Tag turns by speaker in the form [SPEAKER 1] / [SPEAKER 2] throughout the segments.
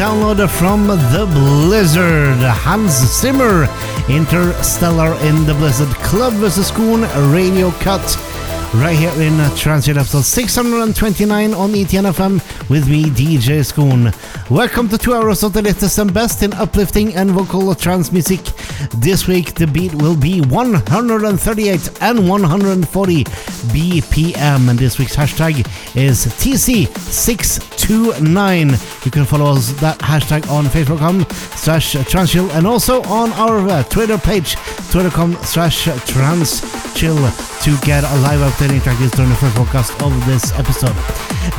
[SPEAKER 1] Free download from the Blizzard. Hans Zimmer, Interstellar in the Blizzard Club vs. Schoon Radio Cut right here in Transit episode 629 on ETNFM with me, DJ Schoon. Welcome to two hours of the latest and best in uplifting and vocal trance music. This week the beat will be 138 and 140 BPM, and this week's hashtag is TC629. You can follow us that hashtag on Facebook.com slash transchill and also on our uh, Twitter page, twitter.com slash transchill to get a live updating track list during the first podcast of this episode.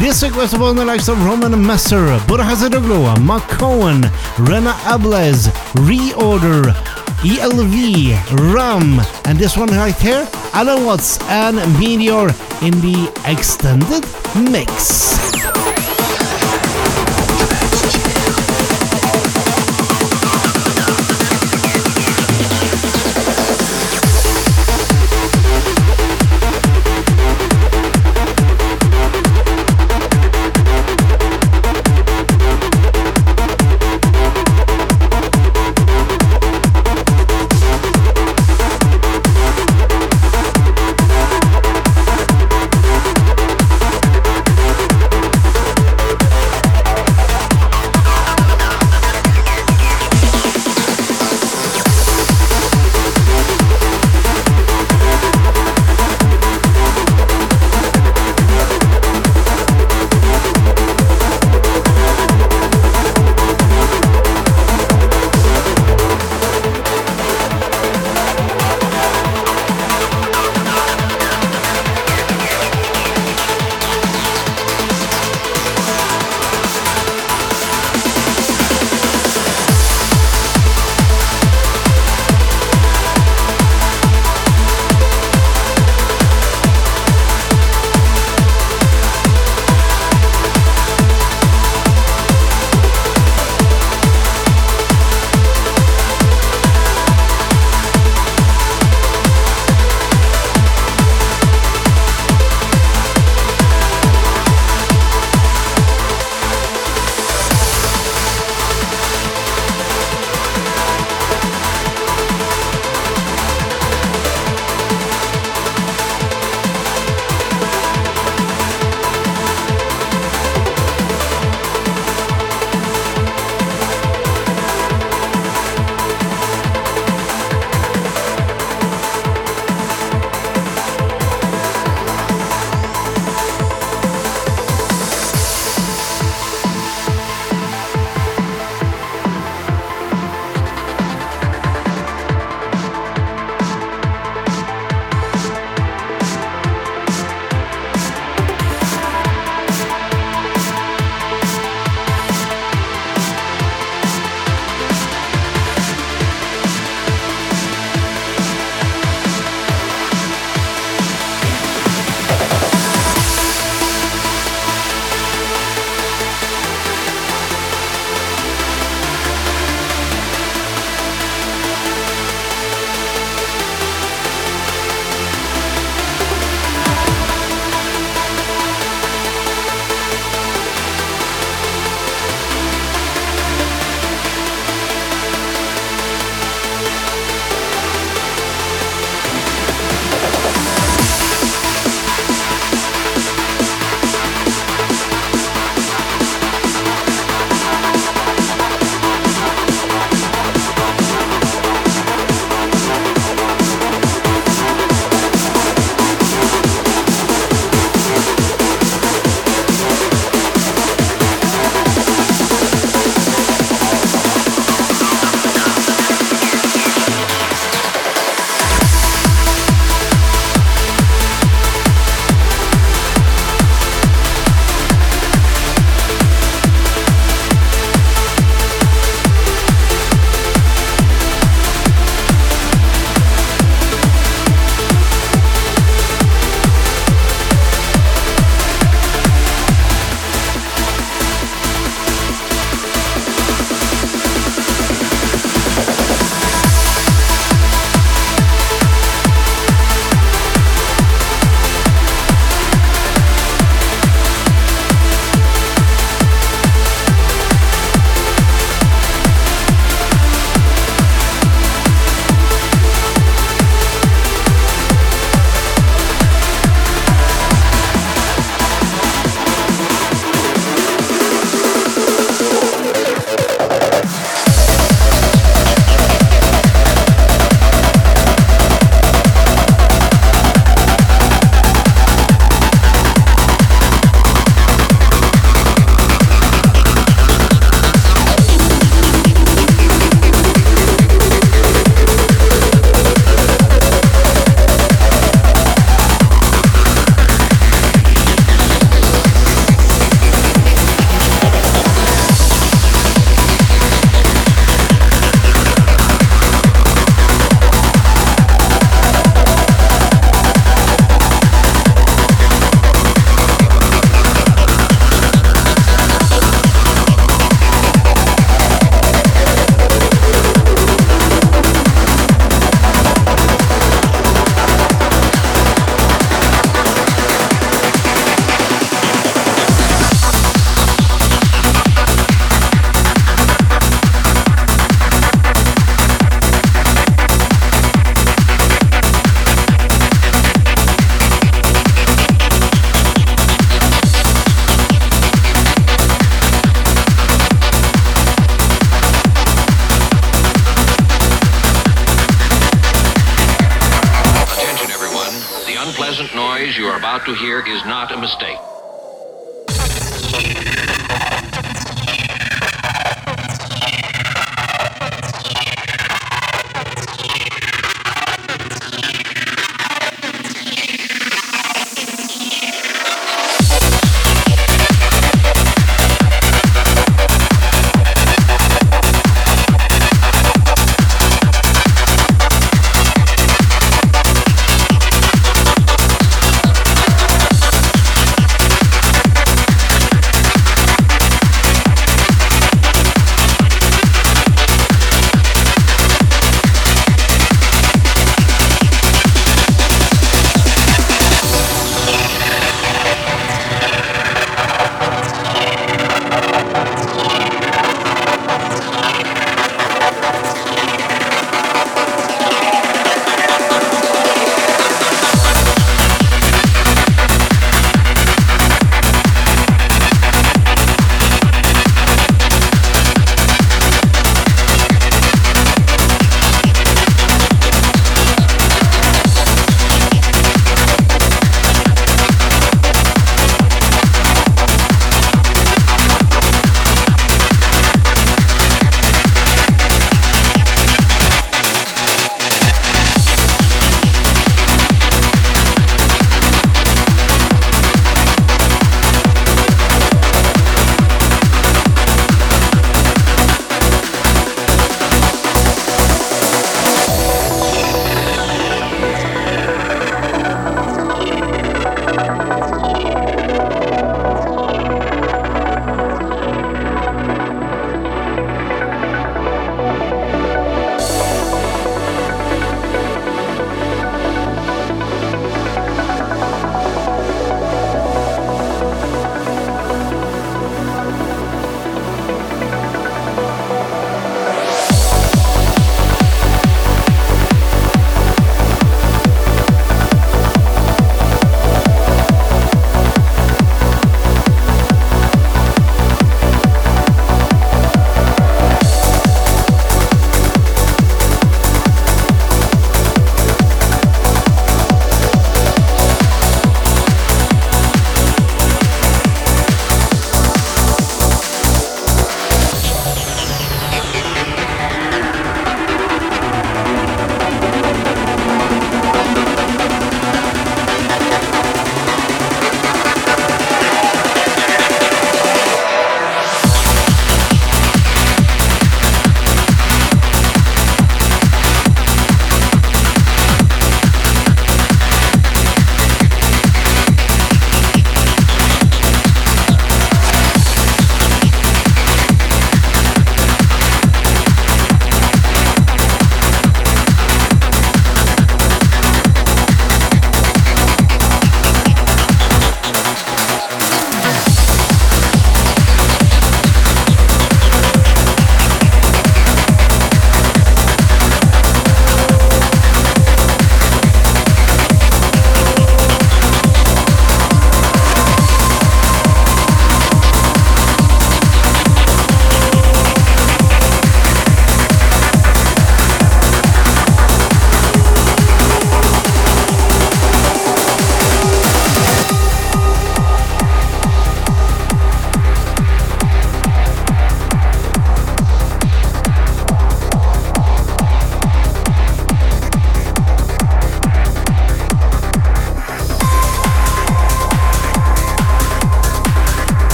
[SPEAKER 1] This was upon the likes of Roman Messer, Buddha Hazardoglu, Mark Cohen, Rena Ables, Reorder, ELV, Ram, and this one right here, Allen Watts and Meteor in the extended mix.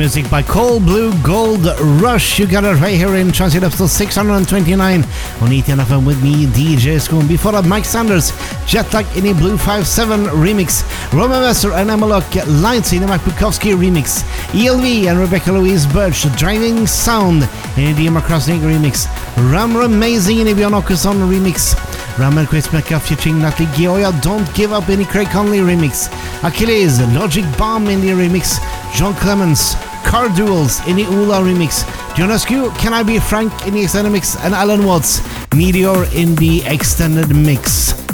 [SPEAKER 1] Music by Cold Blue Gold Rush. You got it right here in Transit Episode 629 on ETN with me, DJ Schoon. Before that, Mike Sanders, Jetlag in a Blue 57 remix. Roman Messer and Emma Locke, Lights in a Mike Bukowski remix. ELV and Rebecca Louise Burch, Driving Sound in a Dima Crossing remix. Ram Amazing in a Björn Åkesson remix. Ramel Quizmaker featuring Natalie Gioia, Don't Give Up in a Craig Conley remix. Achilles, Logic Bomb in the remix. John Clemens, Car Duels in the Ula remix. Jonescu, Can I Be Frank in the extended mix. And Allen Watts, Meteor in the extended mix.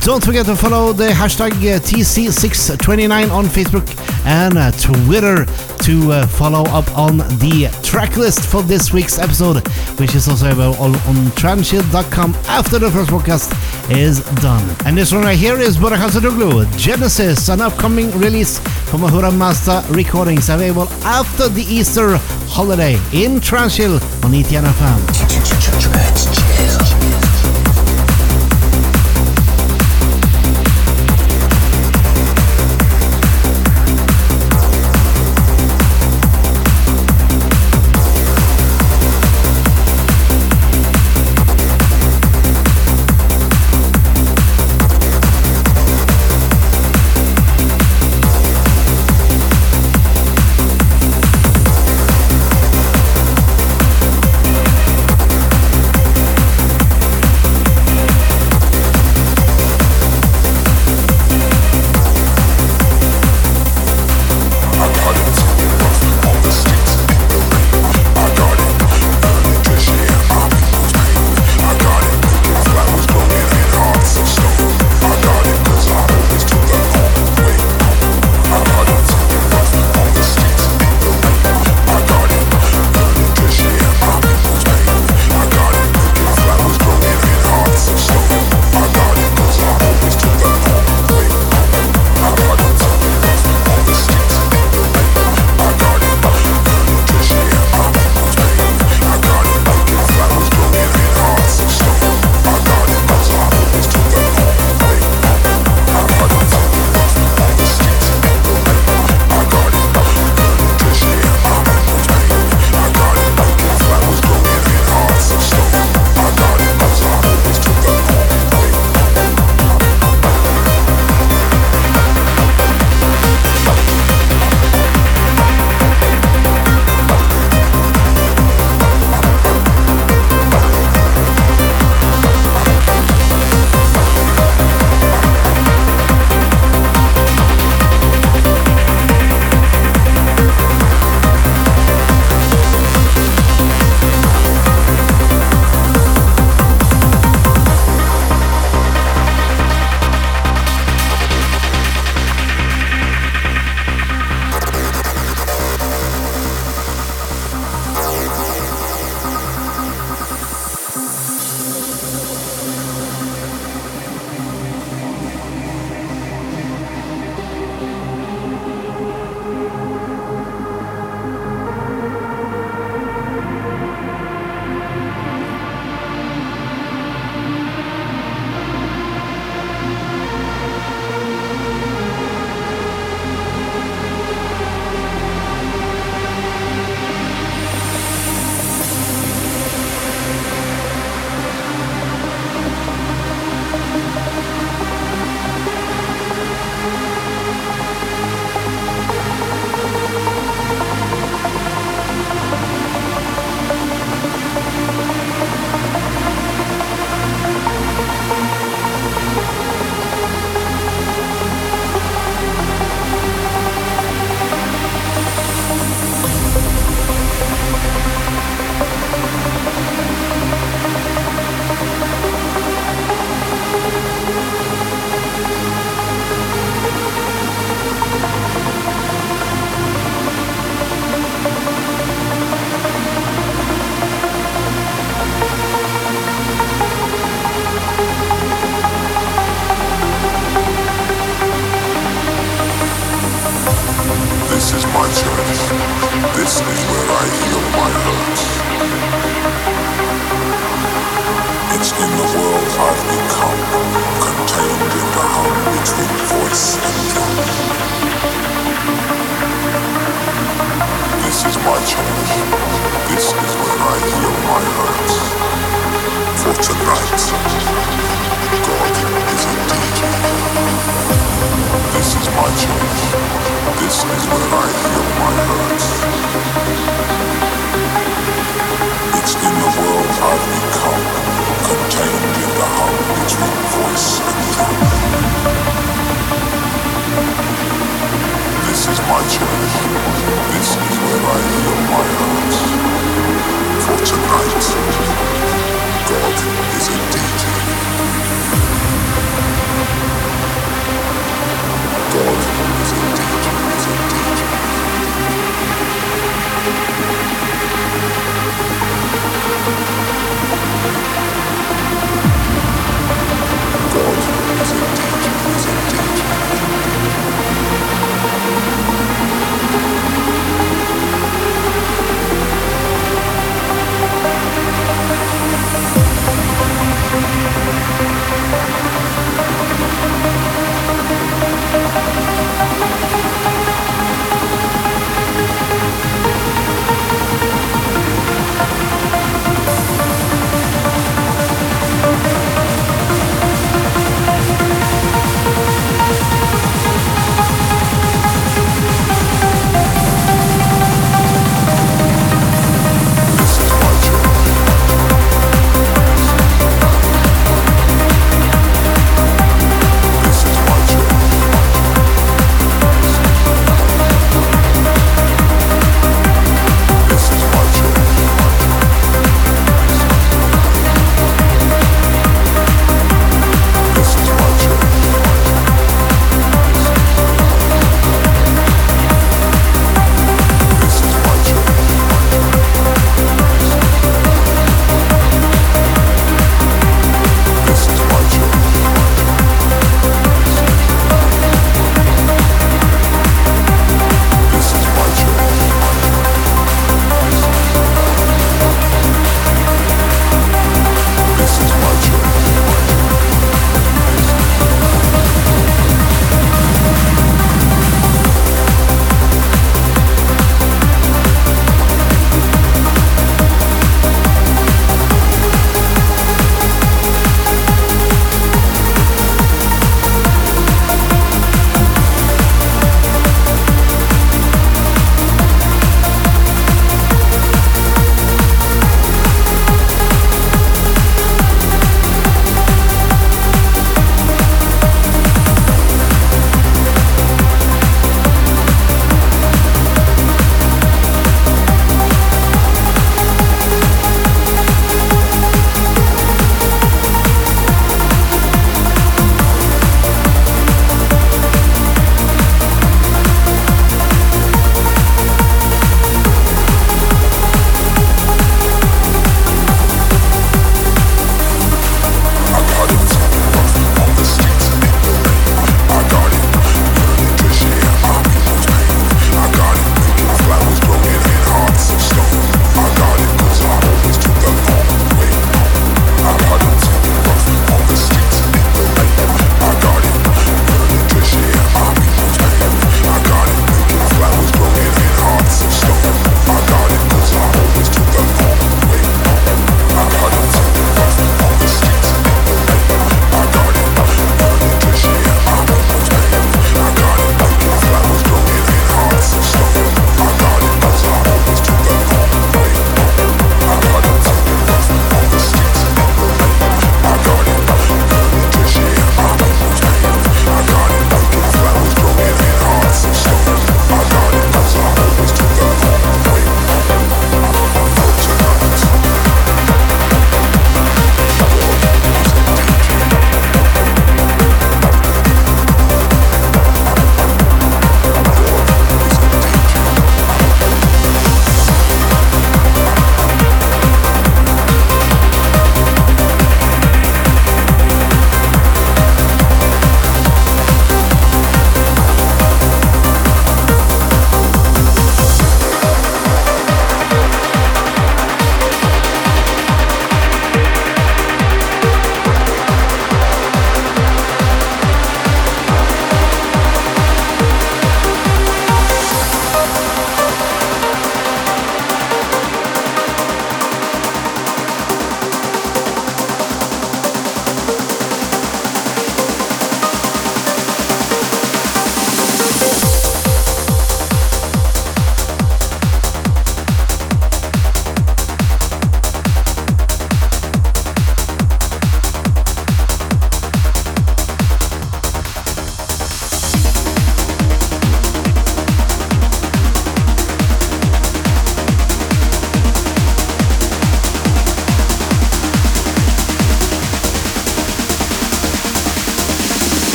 [SPEAKER 1] Don't forget to follow the hashtag uh, TC629 on Facebook and uh, Twitter to uh, follow up on the track list for this week's episode, which is also available on, on transhill.com after the first podcast is done. And this one right here is Burak Hasadoglu, Genesis, an upcoming release from Ahura Master Recordings, available after the Easter holiday in Transhill on ETN FM.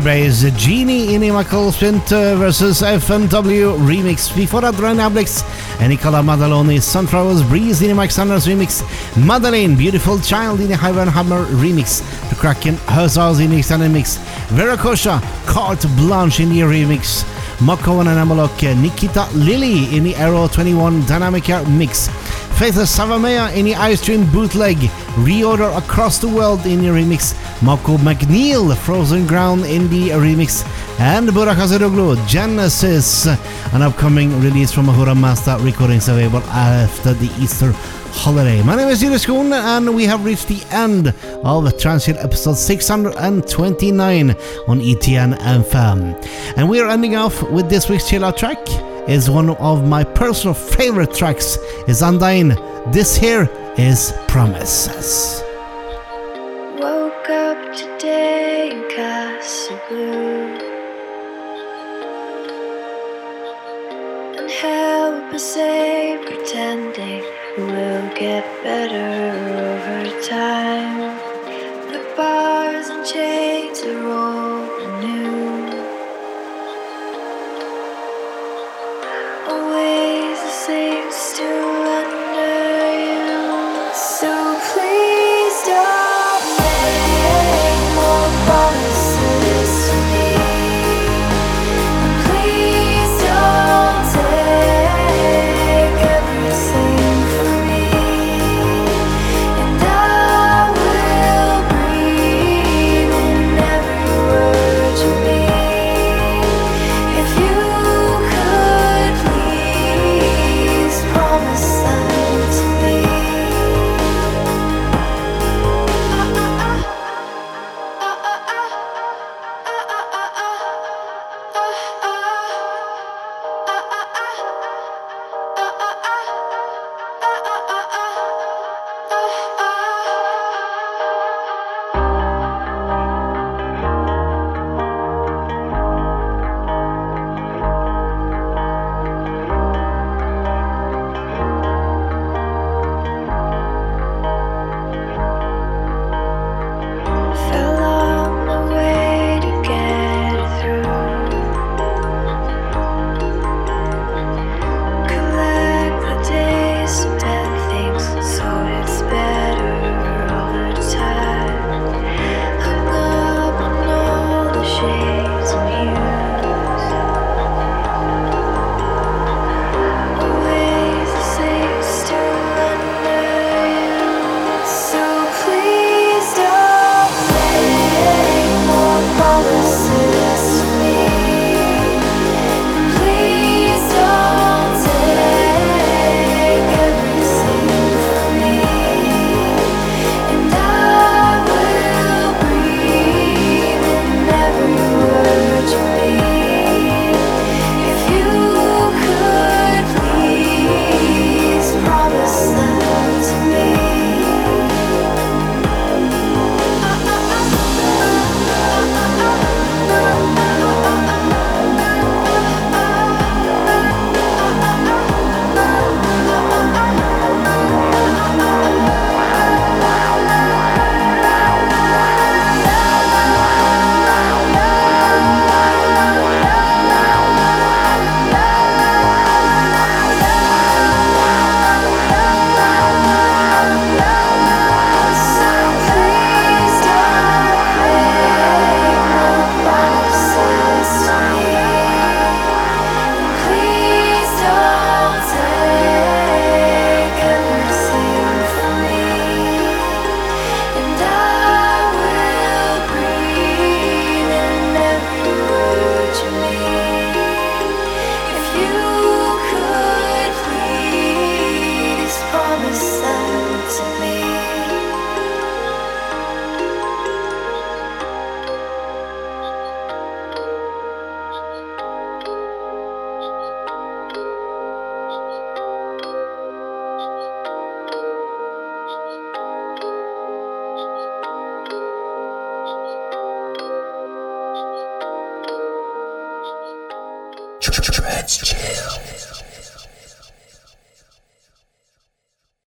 [SPEAKER 1] Airbase Genie in Spint uh, versus FNW remix. Before that, Ryan Ablix and Nicola Madaloni, Sunflowers Breeze in Mike Sanders remix. Madelyne, Beautiful Child in Highway Hammer remix. The Kraken Hussars in mix. Veracocha, Carte Blanche in the remix. Moko and Amalok, Nikita Lily in the Arrow 21 Dynamica mix. Faith Savamea in the Ice Stream bootleg. Reorder Across the World in the remix. Mako McNeil, Frozen Ground in the remix. And Burak Azeroglu, Genesis, an upcoming release from Ahura Master Recordings available after the Easter holiday. My name is Julius Kuhn, and we have reached the end of Transient episode 629 on ETN FM. And we are ending off with this week's chill out track. Is one of my personal favorite tracks. Is Undyne. This here is Promises.
[SPEAKER 2] Get better over time